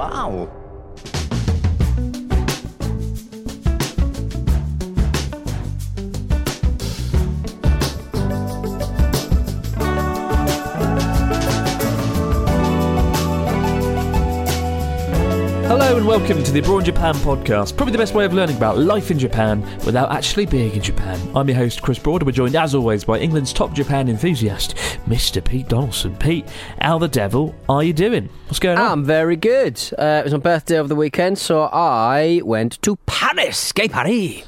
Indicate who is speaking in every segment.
Speaker 1: Wow.
Speaker 2: Hello and welcome to the Abroad in Japan podcast. Probably the best way of learning about life in Japan without actually being in Japan. I'm your host, Chris Broad, and we're joined as always by England's top Japan enthusiast, Mr. Pete Donaldson. Pete, how the devil are you doing? What's going on?
Speaker 3: I'm very good. Uh, it was my birthday over the weekend, so I went to Paris, Gay Paris.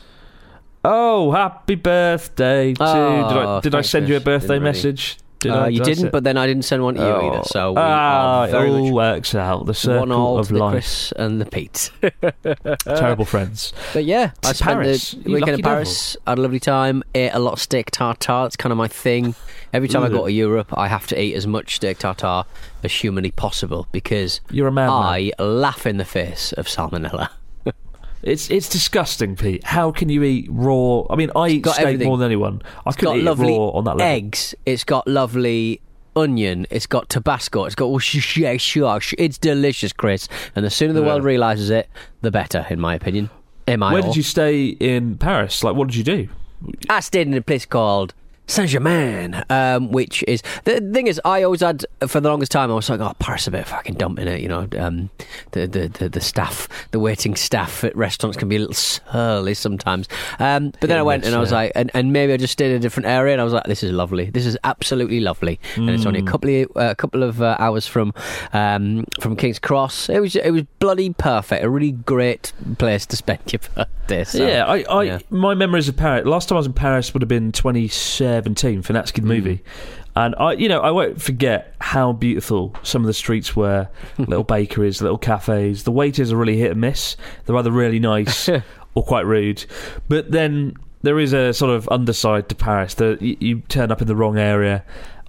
Speaker 2: oh, happy birthday to.
Speaker 3: Oh,
Speaker 2: did I, did I
Speaker 3: thanks,
Speaker 2: send you a
Speaker 3: Chris.
Speaker 2: birthday
Speaker 3: Didn't really.
Speaker 2: message? Did
Speaker 3: Uh, you didn't,
Speaker 2: say-
Speaker 3: but then I didn't send one to you
Speaker 2: Oh.
Speaker 3: either. So we
Speaker 2: ah, it all works out. The circle
Speaker 3: one all
Speaker 2: of
Speaker 3: to the
Speaker 2: life.
Speaker 3: Chris and the Pete.
Speaker 2: Terrible friends.
Speaker 3: But yeah, I spent
Speaker 2: Paris.
Speaker 3: the weekend in Paris. Had a lovely time. Ate a lot of steak tartare. It's kind of my thing. Every time I go to Europe, I have to eat as much steak tartare as humanly possible because
Speaker 2: You're a madman.
Speaker 3: I laugh in the face of salmonella.
Speaker 2: It's it's disgusting, Pete. How can you eat raw? I mean, I eat
Speaker 3: got
Speaker 2: steak
Speaker 3: everything.
Speaker 2: more than anyone. I
Speaker 3: got
Speaker 2: eat
Speaker 3: lovely
Speaker 2: raw on that level.
Speaker 3: eggs. It's got lovely onion. It's got Tabasco. It's got whoosh, It's delicious, Chris. And the sooner the
Speaker 2: Yeah.
Speaker 3: world realizes it, the better, in my opinion. Am I?
Speaker 2: Where
Speaker 3: all?
Speaker 2: did you stay in Paris? Like, what did you do?
Speaker 3: I stayed in a place called Saint Germain, um, which is the thing is I always had for the longest time I was like, oh, Paris a bit fucking dump in it, you know. Um, the, the the the staff, the waiting staff at restaurants can be a little surly sometimes. Um, but then
Speaker 2: Hit
Speaker 3: I went and I was
Speaker 2: yeah.
Speaker 3: like, and, and maybe I just stayed in a different area, and I was like, this is lovely. This is absolutely lovely, and it's only a couple of uh, a couple of uh, hours from um, from King's Cross. It was it was bloody perfect. A really great place to spend your birthday. So,
Speaker 2: yeah, I, I
Speaker 3: yeah.
Speaker 2: my memories of Paris. Last time I was in Paris would have been 2017, Finatsky the movie, and I, you know, I won't forget how beautiful some of the streets were. little bakeries, little cafes. The waiters are really hit and miss. They're either really nice or quite rude, but then there is a sort of underside to Paris. That you, you turn up in the wrong area.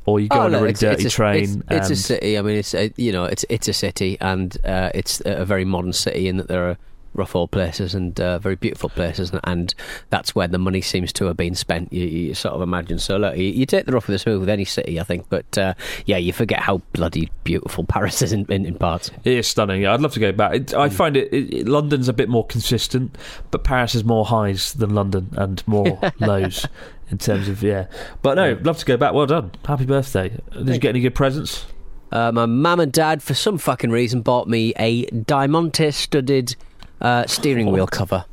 Speaker 2: Or you go on a really
Speaker 3: it's,
Speaker 2: dirty
Speaker 3: it's a,
Speaker 2: train.
Speaker 3: It's, it's a city. I mean, it's a, you know, it's it's a city, and uh, it's a very modern city in that there are rough old places and uh, very beautiful places, and, and that's where the money seems to have been spent. You, you sort of imagine. So look, you, you take the rough with the smooth with any city, I think, but uh, yeah, you forget how bloody beautiful Paris is in, in, in parts.
Speaker 2: It is stunning. Yeah, I'd love to go back. It,
Speaker 3: Mm.
Speaker 2: I find it, it, London's a bit more consistent, but Paris has more highs than London and more lows in terms of yeah. But no, love to go back. Well done. Happy birthday. Did you get any good presents?
Speaker 3: Uh, my mum and dad, for some fucking reason, bought me a Diamante studded uh, steering wheel cover.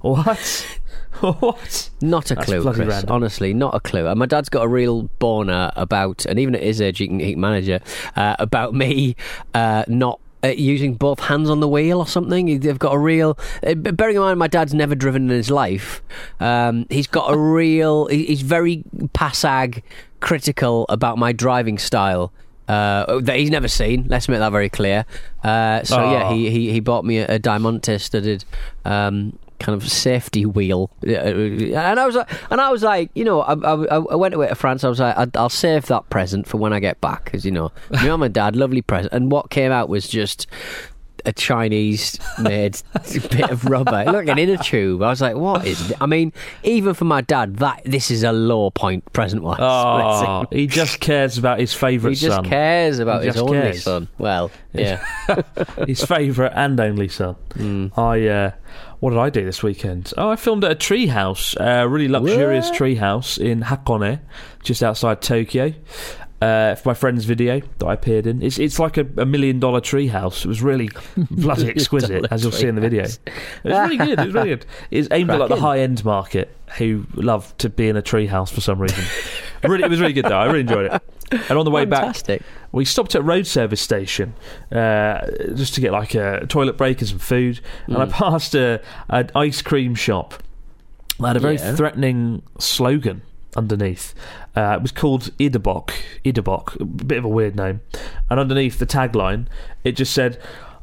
Speaker 2: What? what?
Speaker 3: Not a
Speaker 2: That's
Speaker 3: clue,
Speaker 2: bloody
Speaker 3: Chris.
Speaker 2: random.
Speaker 3: Honestly, not a clue. And my dad's got a real boner about, and even at his age, he can, he can manage it, uh, about me uh, not. Uh, using both hands on the wheel or something. They've got a real. Uh, bearing in mind, my dad's never driven in his life. Um, he's got a real. he- He's very passag critical about my driving style. Uh, that he's never seen. Let's make that very clear. Uh, so yeah,
Speaker 2: Oh.
Speaker 3: he, he he bought me a, a Diamante studded um, kind of safety wheel, Uh, and I was like, and I was like, you know, I, I, I went away to France. I was like, I'll save that present for when I get back, because you know, my mum and dad, lovely present. And what came out was just a Chinese made bit of rubber, like an inner tube. I was like, what is? This? I mean, even for my dad, that this is a low point present wise.
Speaker 2: Oh, he just cares about his favourite.
Speaker 3: He just
Speaker 2: son.
Speaker 3: cares about his only
Speaker 2: cares.
Speaker 3: son. Well, yeah.
Speaker 2: his favourite and only son.
Speaker 3: Hmm.
Speaker 2: I uh, what did I do this weekend? Oh, I filmed at a tree house, a really luxurious
Speaker 3: What?
Speaker 2: tree house in Hakone, just outside Tokyo. Uh, for my friend's video that I appeared in. It's it's like a, a million dollar tree house. It was really bloody exquisite, as you'll see in the video. It was really good. It was really good. It's aimed at like the high end market who love to be in a tree house for some reason. really, it was really good though. I really enjoyed it. And on the way back, we stopped at a road service station uh, just to get like a toilet break and some food. And I passed a, an ice cream shop that had a very
Speaker 3: Yeah.
Speaker 2: threatening slogan underneath. Uh, it was called Idabok. Idabok, a bit of a weird name. And underneath the tagline, it just said,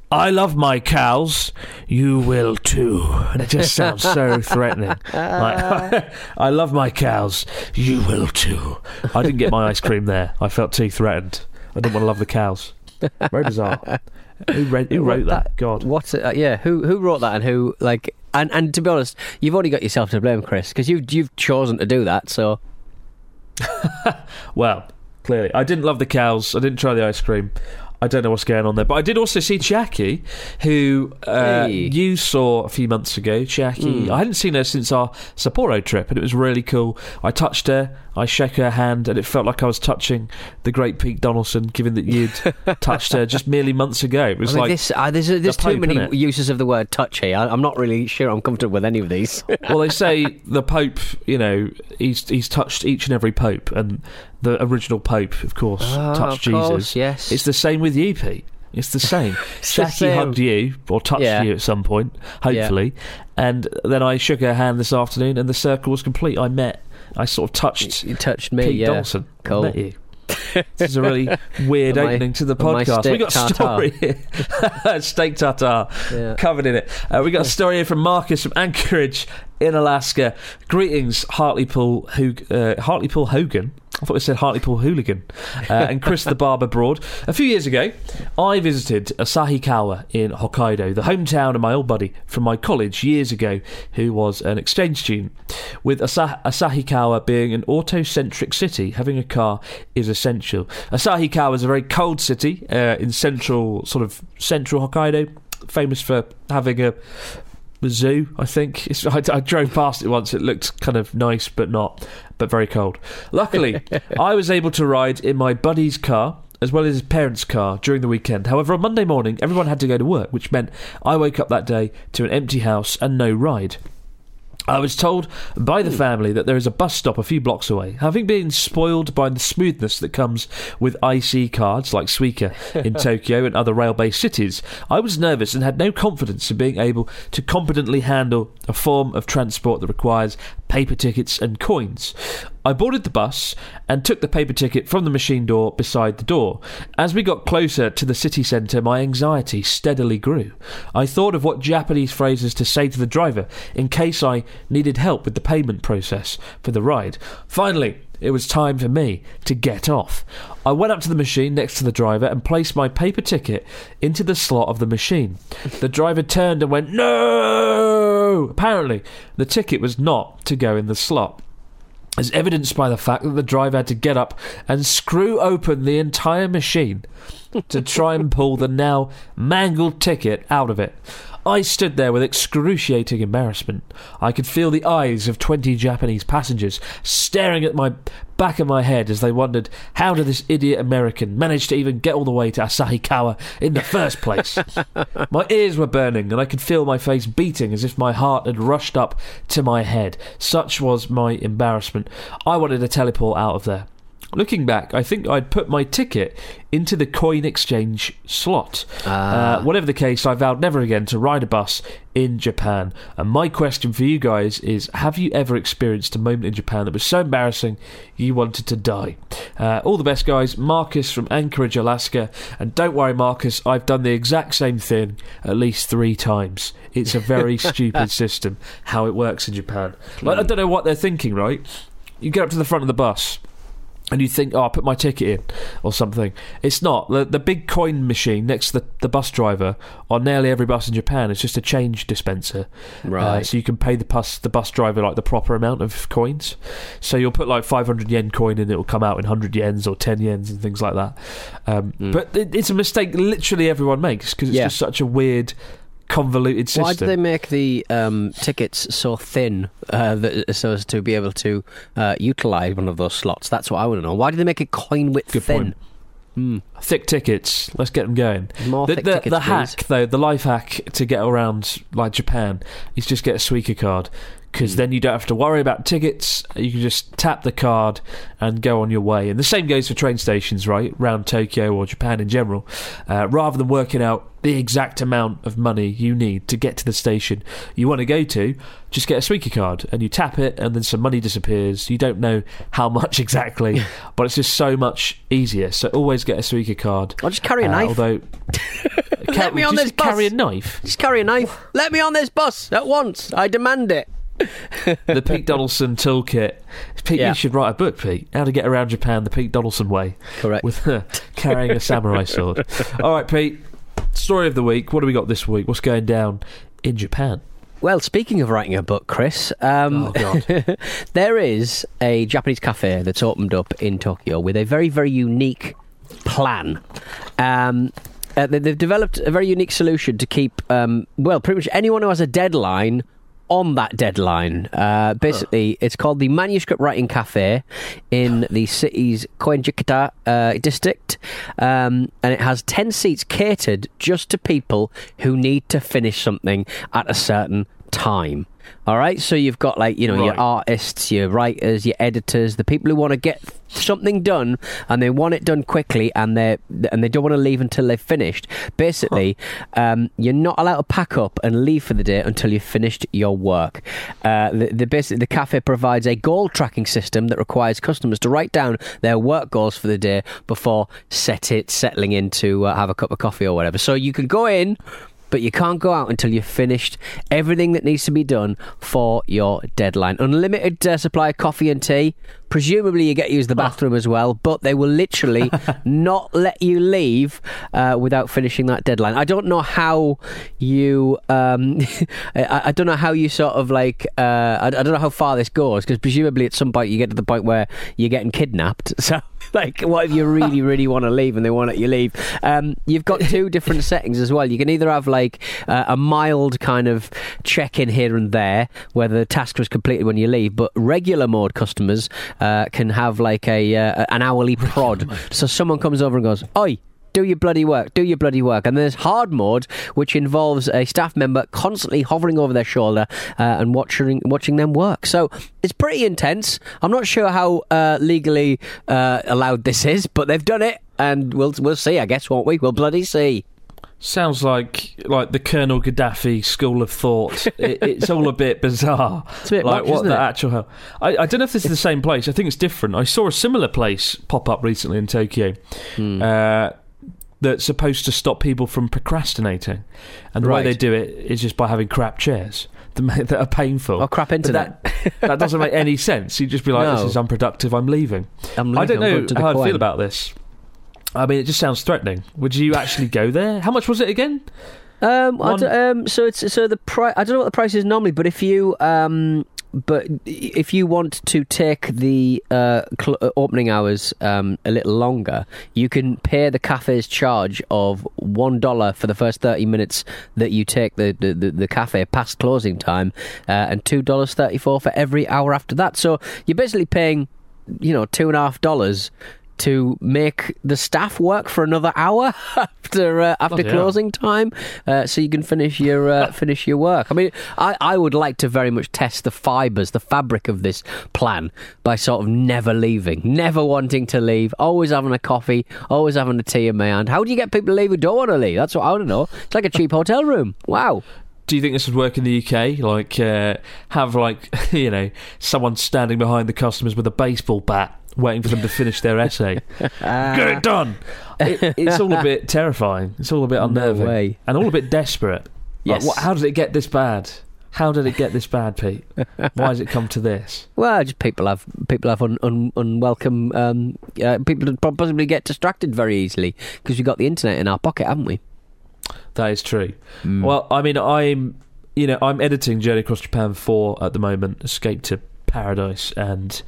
Speaker 2: I love my cows. You will too. And it just sounds so threatening. Like, I love my cows. You will too. I didn't get my ice cream there. I felt too threatened. I didn't want to love the cows. Very bizarre. Who, read, who wrote that? God.
Speaker 3: What's it? Uh, yeah, who who wrote that and who like and and to be honest, you've only got yourself to blame, Chris, because you've you've chosen to do that. So
Speaker 2: Well, clearly. I didn't love the cows. I didn't try the ice cream. I don't know what's going on there. But I did also see Jackie, who uh,
Speaker 3: Hey.
Speaker 2: you saw a few months ago. Jackie, I hadn't seen her since our Sapporo trip, and it was really cool. I touched her, I shook her hand, and it felt like I was touching the great Pete Donaldson, given that you'd touched her just merely months ago. It was
Speaker 3: I mean,
Speaker 2: like,
Speaker 3: this uh, there's there's too
Speaker 2: Pope,
Speaker 3: many uses of the word touch here. I, I'm not really sure I'm comfortable with any of these.
Speaker 2: well, they say the Pope, you know, he's he's touched each and every Pope, and the original Pope, of course,
Speaker 3: Ah,
Speaker 2: touched
Speaker 3: of course,
Speaker 2: Jesus.
Speaker 3: yes.
Speaker 2: it's the same with you, Pete. It's the same. Jackie hugged you or touched
Speaker 3: Yeah.
Speaker 2: you at some point, hopefully, and then I shook her hand this afternoon, and the circle was complete. I met, I sort of touched
Speaker 3: you touched me,
Speaker 2: Pete
Speaker 3: yeah.
Speaker 2: Donaldson. I
Speaker 3: Cool.
Speaker 2: met you. This is a really weird
Speaker 3: And my-
Speaker 2: opening to the podcast. We got a story here. steak tartare
Speaker 3: Yeah.
Speaker 2: covered in it. Uh, we got a story here from Marcus from Anchorage in Alaska. Greetings, Hartlepool, Hoog- uh, Hartlepool Hogan. I thought it said Hartlepool Hooligan. Uh, and Chris the Barber Broad. A few years ago, I visited Asahikawa in Hokkaido, the hometown of my old buddy from my college years ago, who was an exchange student. With Asa- Asahikawa being an auto-centric city, having a car is essential. Asahikawa is a very cold city uh, in central, sort of central Hokkaido, famous for having a zoo, I think. It's, I, I drove past it once. It looked kind of nice, but not, but very cold. Luckily, I was able to ride in my buddy's car. As well as his parents' car during the weekend. However, on Monday morning, everyone had to go to work, which meant I woke up that day to an empty house and no ride. I was told by the hmm. family that there is a bus stop a few blocks away. Having been spoiled by the smoothness that comes with IC cards like Suica in Tokyo and other rail based cities, I was nervous and had no confidence in being able to competently handle a form of transport that requires paper tickets and coins. I boarded the bus and took the paper ticket from the machine door beside the door. As we got closer to the city centre, my anxiety steadily grew. I thought of what Japanese phrases to say to the driver in case I needed help with the payment process for the ride. Finally, it was time for me to get off. I went up to the machine next to the driver and placed my paper ticket into the slot of the machine. The driver turned and went, No! Apparently, the ticket was not to go in the slot as evidenced by the fact that the driver had to get up and screw open the entire machine to try and pull the now mangled ticket out of it. I stood there with excruciating embarrassment. I could feel the eyes of 20 Japanese passengers staring at my back of my head as they wondered how did this idiot American manage to even get all the way to Asahikawa in the first place. my ears were burning and I could feel my face beating as if my heart had rushed up to my head. Such was my embarrassment. I wanted to teleport out of there. Looking back, I think I'd put my ticket into the coin exchange slot. Uh, whatever the case, I vowed never again to ride a bus in Japan. And my question for you guys is Have you ever experienced a moment in Japan that was so embarrassing you wanted to die? Uh, all the best, guys. Marcus from Anchorage, Alaska. And don't worry, Marcus, I've done the exact same thing at least three times. It's a very stupid system how it works in Japan. Like, I don't know what they're thinking, right? You get up to the front of the bus and you think, oh, I'll put my ticket in or something. It's not. The, the big coin machine next to the, the bus driver on nearly every bus in Japan is just a change dispenser. Uh,
Speaker 3: Right.
Speaker 2: so you can pay the bus, the bus driver like the proper amount of coins. So you'll put like 500 yen coin and it will come out in 100 yens or 10 yens and things like that. Um, But it, it's a mistake literally everyone makes because it's
Speaker 3: Yeah.
Speaker 2: just such a weird convoluted system.
Speaker 3: Why do they make the um, tickets so thin uh, that, so as to be able to uh, utilise one of those slots? That's what I want to know. Why do they make it coin width
Speaker 2: Good
Speaker 3: thin?
Speaker 2: point. thick tickets. Let's get them going.
Speaker 3: More
Speaker 2: the
Speaker 3: thick
Speaker 2: the,
Speaker 3: tickets,
Speaker 2: the
Speaker 3: please.
Speaker 2: hack, though, the life hack to get around like Japan is just get a Suica card because
Speaker 3: Hmm.
Speaker 2: then you don't have to worry about tickets. You can just tap the card and go on your way. And the same goes for train stations, right? Around Tokyo or Japan in general. Uh, rather than working out the exact amount of money you need to get to the station you want to go to, just get a Suica card and you tap it, and then some money disappears. You don't know how much exactly, but it's just so much easier. So always get a Suica card.
Speaker 3: Or just carry a
Speaker 2: Uh,
Speaker 3: knife.
Speaker 2: Although,
Speaker 3: Let me on this bus.
Speaker 2: carry a knife.
Speaker 3: Just carry a knife. Let me on this bus at once. I demand it.
Speaker 2: The Pete Donaldson toolkit. Pete,
Speaker 3: Yeah.
Speaker 2: you should write a book, Pete. How to get around Japan the Pete Donaldson way.
Speaker 3: Correct.
Speaker 2: With uh, carrying a samurai sword. All right, Pete. Story of the week. What do we got this week? What's going down in Japan?
Speaker 3: Well, speaking of writing a book, Chris, um,
Speaker 2: Oh, God.
Speaker 3: there is a Japanese cafe that's opened up in Tokyo with a very, very unique plan. Um, uh, they- they've developed a very unique solution to keep, um, well, pretty much anyone who has a deadline on that deadline. Uh, basically, it's called the Manuscript Writing Cafe in the city's Koenjikita uh, district, um, and it has 10 seats catered just to people who need to finish something at a certain time. All right, so you've got like you know your artists, your writers, your editors, the people who want to get something done and they want it done quickly and they and they don't want to leave until they've finished. Basically, um, you're not allowed to pack up and leave for the day until you've finished your work. Uh, the, the basically the cafe provides a goal tracking system that requires customers to write down their work goals for the day before set it settling in to uh, have a cup of coffee or whatever. So you can go in but you can't go out until you've finished everything that needs to be done for your deadline. Unlimited uh, supply of coffee and tea. Presumably, you get to use the bathroom as well, but they will literally not let you leave uh, without finishing that deadline. I don't know how you. Um, I, I don't know how you sort of like. Uh, I, I don't know how far this goes because presumably at some point you get to the point where you're getting kidnapped. So, like, what if you really, really want to leave and they won't let you leave? Um, you've got two different settings as well. You can either have like uh, a mild kind of check in here and there where the task was completed when you leave, but regular mode customers uh, can have like a uh, an hourly prod. So someone comes over and goes, "Oi." Do your bloody work, do your bloody work. And there's hard mode, which involves a staff member constantly hovering over their shoulder uh, and watching watching them work. So it's pretty intense. I'm not sure how uh, legally uh, allowed this is, but they've done it, and we'll we'll see. I guess, won't we? We'll bloody see.
Speaker 2: Sounds like like the Colonel Gaddafi school of thought. it, it's all a bit bizarre.
Speaker 3: It's a bit
Speaker 2: like
Speaker 3: much,
Speaker 2: what the
Speaker 3: it?
Speaker 2: actual hell. I, I don't know if this is the same place. I think it's different. I saw a similar place pop up recently in Tokyo.
Speaker 3: Hmm.
Speaker 2: Uh, that's supposed to stop people from procrastinating, and the way they do it is just by having crap chairs that, are painful.
Speaker 3: Oh, crap
Speaker 2: But
Speaker 3: internet.
Speaker 2: That, that doesn't make any sense. You'd just be like,
Speaker 3: No.
Speaker 2: "This is unproductive. I'm leaving."
Speaker 3: I'm
Speaker 2: I don't know how I feel about this. I mean, it just sounds threatening. Would you actually go there? How much was it again?
Speaker 3: Um,
Speaker 2: One-
Speaker 3: um, so it's so the price. I don't know what the price is normally, but if you um, but if you want to take the uh, cl- uh, opening hours um, a little longer, you can pay the cafe's charge of one dollar for the first thirty minutes that you take the the, the, the cafe past closing time, uh, and two dollars thirty four for every hour after that. So you're basically paying, you know, two and a half dollars. To make the staff work for another hour after uh, after
Speaker 2: Bloody hell.
Speaker 3: closing time, uh, so you can finish your uh, finish your work. I mean, I, I would like to very much test the fibres, the fabric of this plan by sort of never leaving, never wanting to leave, always having a coffee, always having a tea in my hand. How do you get people to leave who don't want to leave? That's what I want to know. It's like a cheap hotel room. Wow.
Speaker 2: Do you think this would work in the UK? Like, uh, have like you know someone standing behind the customers with a baseball bat, waiting for them to finish their essay. Get it done. It, it's all a bit terrifying. It's all a bit unnerving,
Speaker 3: way.
Speaker 2: and all a bit desperate. Like,
Speaker 3: Yes.
Speaker 2: what, how did it get this bad? How did it get this bad, Pete? Why has it come to this?
Speaker 3: Well, just people have people have un, un, unwelcome. Um, uh, people possibly get distracted very easily because we've got the internet in our pocket, haven't we?
Speaker 2: That is true.
Speaker 3: Mm.
Speaker 2: Well, I mean, I'm, you know, I'm editing Journey Across Japan 4 at the moment, Escape to Paradise, and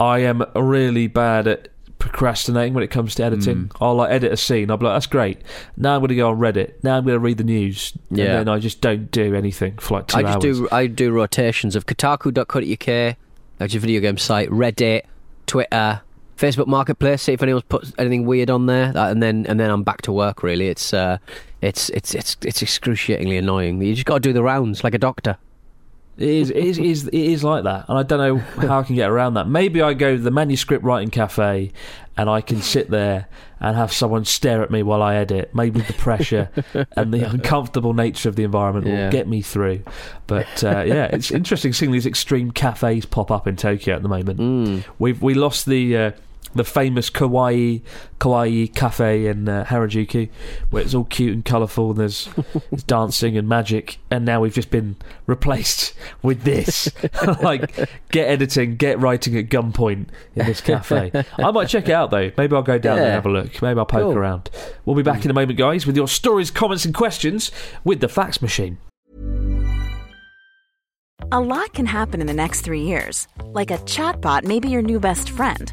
Speaker 2: I am really bad at procrastinating when it comes to editing. I'll like edit a scene. I'll be like, "That's great." Now I'm going to go on Reddit. Now I'm going to read the news.
Speaker 3: Yeah.
Speaker 2: and then I just don't do anything for like two
Speaker 3: I just
Speaker 2: hours.
Speaker 3: do I do rotations of Kotaku.co.uk, is a video game site, Reddit, Twitter, Facebook Marketplace. See if anyone's put anything weird on there, and then and then I'm back to work. Really, it's uh, it's it's it's it's excruciatingly annoying. You just got to do the rounds like a doctor.
Speaker 2: It is, it is, it is, it is like that, and I don't know how I can get around that. Maybe I go to the manuscript writing cafe, and I can sit there and have someone stare at me while I edit. Maybe the pressure and the uncomfortable nature of the environment
Speaker 3: Yeah.
Speaker 2: will get me through. But uh, yeah, it's interesting seeing these extreme cafes pop up in Tokyo at the moment.
Speaker 3: Mm.
Speaker 2: We've we lost the. Uh, the famous kawaii kawaii cafe in uh, Harajuku, where it's all cute and colourful, and there's, there's dancing and magic, and now we've just been replaced with this. like, get editing, get writing at gunpoint in this cafe. I might check it out though. Maybe I'll go down there and have a look. Maybe I'll poke
Speaker 3: Cool.
Speaker 2: around. We'll be back in a moment, guys, with your stories, comments, and questions with the fax machine.
Speaker 1: A lot can happen in the next three years. Like a chatbot may be your new best friend.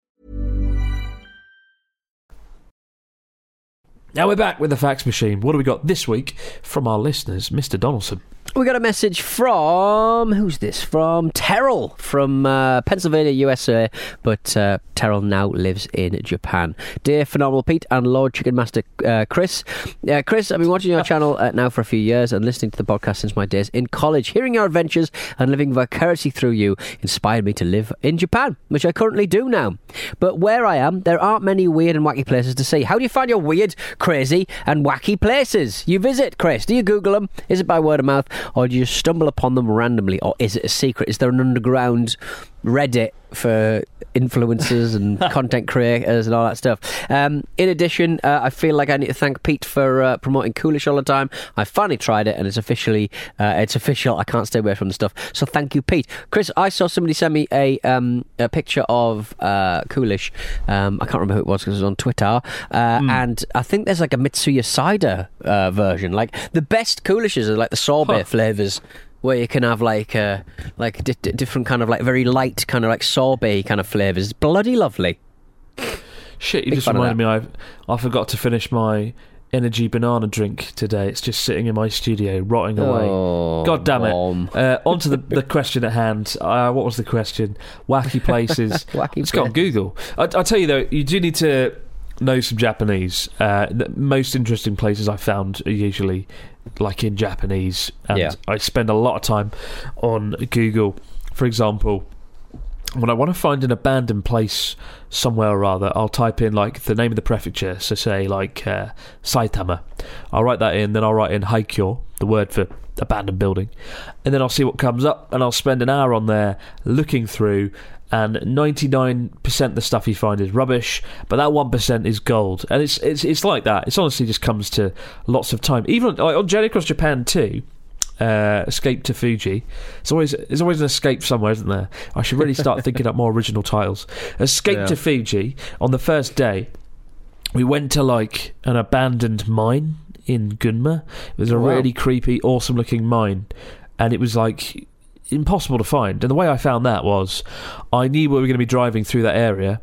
Speaker 2: Now we're back with the fax machine. What do we got this week from our listeners, Mr. Donaldson?
Speaker 3: We got a message from who's this? From Terrell from uh, Pennsylvania, USA, but uh, Terrell now lives in Japan. Dear Phenomenal Pete and Lord Chicken Master uh, Chris, uh, Chris, I've been watching your channel uh, now for a few years and listening to the podcast since my days in college. Hearing your adventures and living vicariously through you inspired me to live in Japan, which I currently do now. But where I am, there aren't many weird and wacky places to see. How do you find your weird, crazy, and wacky places you visit, Chris? Do you Google them? Is it by word of mouth? Or do you stumble upon them randomly? Or is it a secret? Is there an underground Reddit for influencers and content creators and all that stuff? Um, in addition, uh, I feel like I need to thank Pete for uh, promoting Coolish all the time. I finally tried it and it's officially uh, it's official. I can't stay away from the stuff. So thank you, Pete. Chris, I saw somebody send me a um, a picture of uh, Coolish. Um, I can't remember who it was because it was on Twitter. Uh, And I think there's like a Mitsuya cider uh, version. Like the best Coolishes are like the sorbet
Speaker 2: Huh.
Speaker 3: flavors where you can have like uh, like di- di- different kind of like very light kind of like sorbet kind of flavors. Bloody lovely.
Speaker 2: Shit, you
Speaker 3: Big
Speaker 2: just
Speaker 3: fan of
Speaker 2: reminded me. I I forgot to finish my energy banana drink today. It's just sitting in my studio, rotting away.
Speaker 3: Oh,
Speaker 2: God damn it! Uh, on to the, the question at hand. Uh, what was the question? Wacky places.
Speaker 3: Wacky
Speaker 2: Let's go on. Google. I, I tell you though, you do need to know some Japanese, uh, the most interesting places I found are usually like in Japanese, and
Speaker 3: Yeah.
Speaker 2: I spend a lot of time on Google. For example, when I want to find an abandoned place somewhere or other, I'll type in like the name of the prefecture. So say like uh, Saitama. I'll write that in, then I'll write in Haikyo, the word for abandoned building, and then I'll see what comes up, and I'll spend an hour on there looking through. And 99% of the stuff you find is rubbish, but that 1% is gold. And it's it's it's like that. It's honestly just comes to lots of time. Even like, on Journey Across Japan too, uh, Escape to Fuji. It's always there's always an escape somewhere, isn't there? I should really start thinking up more original titles. Escape
Speaker 3: Yeah.
Speaker 2: to Fuji. On the first day, we went to like an abandoned mine in Gunma. It was a
Speaker 3: Wow.
Speaker 2: really creepy, awesome looking mine, and it was like impossible to find. And the way I found that was, I knew we were going to be driving through that area.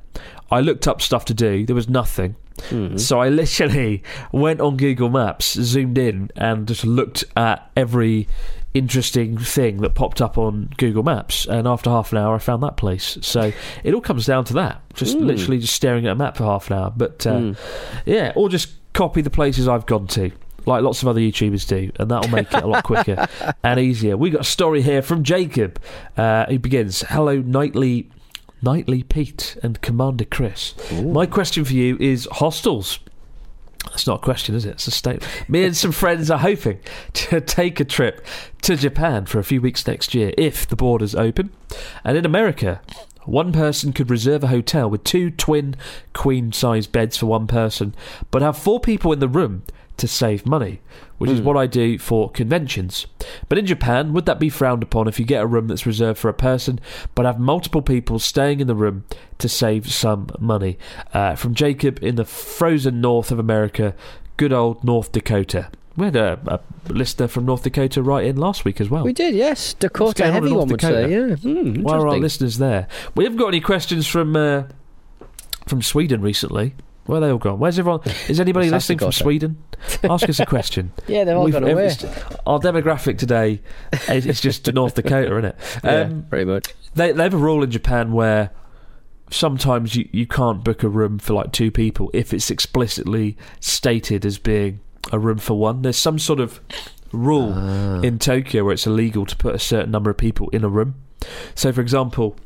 Speaker 2: I looked up stuff to do. There was nothing. Hmm. So I literally went on Google Maps, zoomed in, and just looked at every interesting thing that popped up on Google Maps. And after half an hour, I found that place. So it all comes down to that. Just hmm. literally just staring at a map for half an hour. But uh, hmm. yeah, or just copy the places I've gone to. Like lots of other YouTubers do, and that'll make it a lot quicker and easier. We got a story here from Jacob, uh, who begins: "Hello, nightly Nightly Pete and Commander Chris. My question for you is hostels. That's not a question, is it? It's a statement. Me and some friends are hoping to take a trip to Japan for a few weeks next year if the borders open. And in America, one person could reserve a hotel with two twin queen size beds for one person, but have four people in the room to save money, which is what I do for conventions. But in Japan, would that be frowned upon if you get a room that's reserved for a person, but have multiple people staying in the room to save some money? Uh, from Jacob in the frozen north of America, good old North Dakota. We had a, a listener from North Dakota right in last week as well.
Speaker 3: We did, yes. Dakota
Speaker 2: going on
Speaker 3: heavy one would
Speaker 2: Dakota?
Speaker 3: say, yeah. Hmm,
Speaker 2: Why are our listeners there? We haven't got any questions from uh, from Sweden recently. Where they all gone? Where's everyone? Is anybody listening from Sweden? Ask us a question.
Speaker 3: Yeah, they've all
Speaker 2: We've-
Speaker 3: gone away.
Speaker 2: Our demographic today is it's just North Dakota, isn't it?
Speaker 3: yeah,
Speaker 2: Um,
Speaker 3: pretty much.
Speaker 2: they, they have a rule in Japan where sometimes you, you can't book a room for like two people if it's explicitly stated as being a room for one. There's some sort of rule
Speaker 3: Ah.
Speaker 2: in Tokyo where it's illegal to put a certain number of people in a room. So, for example,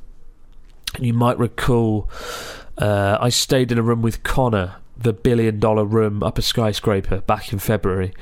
Speaker 2: you might recall uh, I stayed in a room with Connor, the billion dollar room up a skyscraper back in February.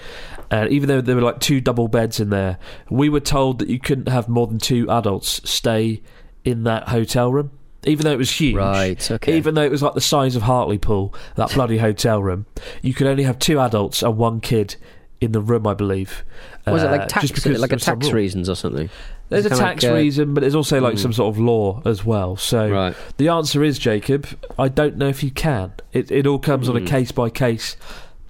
Speaker 2: And even though there were like two double beds in there, we were told that you couldn't have more than two adults stay in that hotel room. Even though it was huge,
Speaker 3: Right, okay.
Speaker 2: Even though it was like the size of Hartlepool, that bloody hotel room, you could only have two adults and one kid in the room, I believe.
Speaker 3: Was it
Speaker 2: Uh,
Speaker 3: like tax,
Speaker 2: just because
Speaker 3: like a tax reasons or something?
Speaker 2: There's a
Speaker 3: It's kinda
Speaker 2: tax
Speaker 3: like, uh,
Speaker 2: reason, but there's also like
Speaker 3: mm.
Speaker 2: some sort of law as well. So
Speaker 3: Right.
Speaker 2: the answer is, Jacob, I don't know if you can. It it all comes on a
Speaker 3: Mm.
Speaker 2: case by case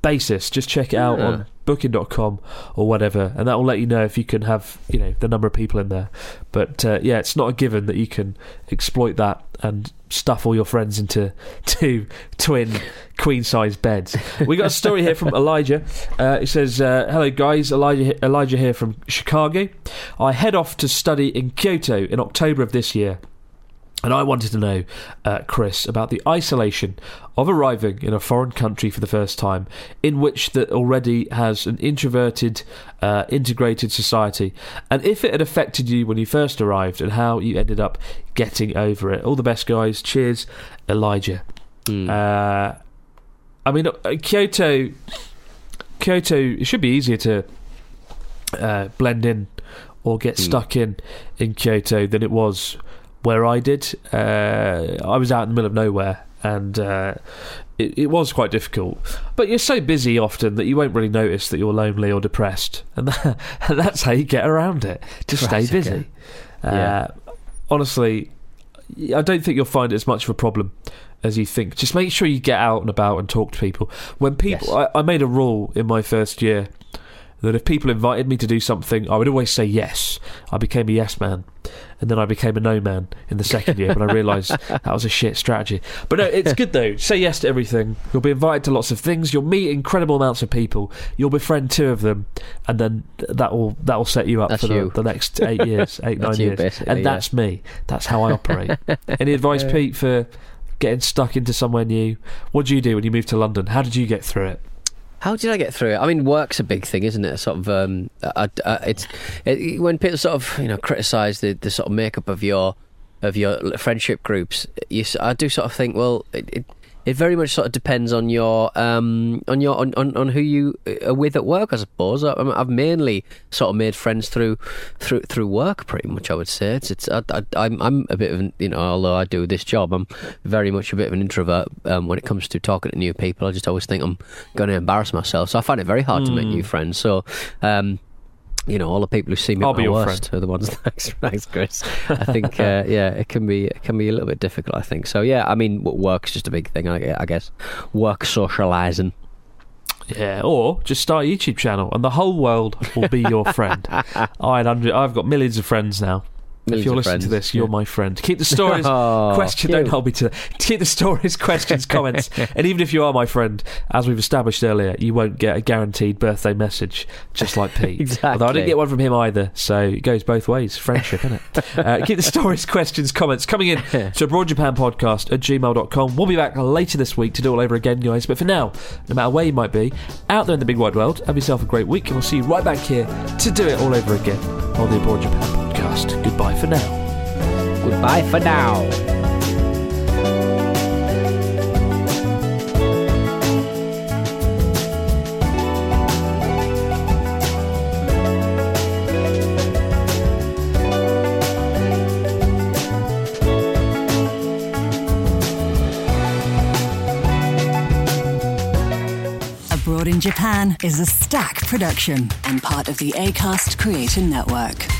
Speaker 2: basis. Just check it out on booking.com or whatever, and that will let you know if you can have you know the number of people in there. But uh, yeah, it's not a given that you can exploit that and stuff all your friends into two twin queen size beds. We got a story here from Elijah. Uh, it says, uh, "Hello guys, Elijah Elijah here from Chicago. I head off to study in Kyoto in October of this year." And I wanted to know, uh, Chris, about the isolation of arriving in a foreign country for the first time, in which that already has an introverted, uh, integrated society, and if it had affected you when you first arrived, and how you ended up getting over it. All the best, guys. Cheers, Elijah.
Speaker 3: Hmm.
Speaker 2: Uh, I mean, uh, Kyoto, Kyoto. It should be easier to uh, blend in or get
Speaker 3: Hmm.
Speaker 2: stuck in in Kyoto than it was where I did. Uh, I was out in the middle of nowhere, and uh, it, it was quite difficult. But you're so busy often that you won't really notice that you're lonely or depressed, and, that, and that's how you get around it. Just stay busy.
Speaker 3: okay.
Speaker 2: Uh, Honestly, I don't think you'll find it as much of a problem as you think. Just make sure you get out and about and talk to people. When people,
Speaker 3: Yes.
Speaker 2: I, I made a rule in my first year that if people invited me to do something, I would always say yes. I became a yes man, and then I became a no man in the second year. But I realised that was a shit strategy. But no, it's good though. Say yes to everything. You'll be invited to lots of things. You'll meet incredible amounts of people. You'll befriend two of them, and then that will that will set you up
Speaker 3: That's
Speaker 2: for the,
Speaker 3: you.
Speaker 2: the next eight years, eight nine
Speaker 3: you,
Speaker 2: years. And
Speaker 3: yeah.
Speaker 2: that's me. That's how I operate. Any advice, Pete, for getting stuck into somewhere new. What did you do when you moved to London? How did you get through it?
Speaker 3: How did I get through it? I mean, work's a big thing, isn't it? Sort of, um, I, I, it's it, when people sort of you know criticise the, the sort of makeup of your of your friendship groups. You, I do sort of think, well, it, it it very much sort of depends on your um, on your on, on, on who you are with at work, I suppose. I, I've mainly sort of made friends through through through work, pretty much. I would say it's it's I, I, I'm I'm a bit of an you know although I do this job, I'm very much a bit of an introvert um, when it comes to talking to new people. I just always think I'm going to embarrass myself, so I find it very hard mm. to make new friends. So. Um, you know, all the people who see me
Speaker 2: I'll
Speaker 3: at
Speaker 2: my
Speaker 3: worst
Speaker 2: friend.
Speaker 3: are the ones. thanks, thanks, Chris. I think, uh, yeah, it can be it can be a little bit difficult. I think so. Yeah, I mean, work's just a big thing. I, I guess work socialising.
Speaker 2: Yeah, or just start a YouTube channel and the whole world will be your friend. I I've got millions of friends now.
Speaker 3: Millions
Speaker 2: if you're listening
Speaker 3: friends.
Speaker 2: to this, you're my friend. Keep the stories,
Speaker 3: Oh,
Speaker 2: question.
Speaker 3: cute.
Speaker 2: Don't hold me to. Keep the stories, questions, comments, and even if you are my friend, as we've established earlier, you won't get a guaranteed birthday message, just like Pete.
Speaker 3: Exactly.
Speaker 2: Although I didn't get one from him either, so it goes both ways. Friendship, isn't it? Uh, keep the stories, questions, comments coming in to Abroad Japan Podcast at gmail.com. We'll be back later this week to do it all over again, guys. But for now, no matter where you might be, out there in the big wide world, have yourself a great week, and we'll see you right back here to do it all over again on the Abroad Japan Podcast. Goodbye for now.
Speaker 3: Goodbye for now.
Speaker 4: Abroad in Japan is Acast production and part of the ACAST Creator Network.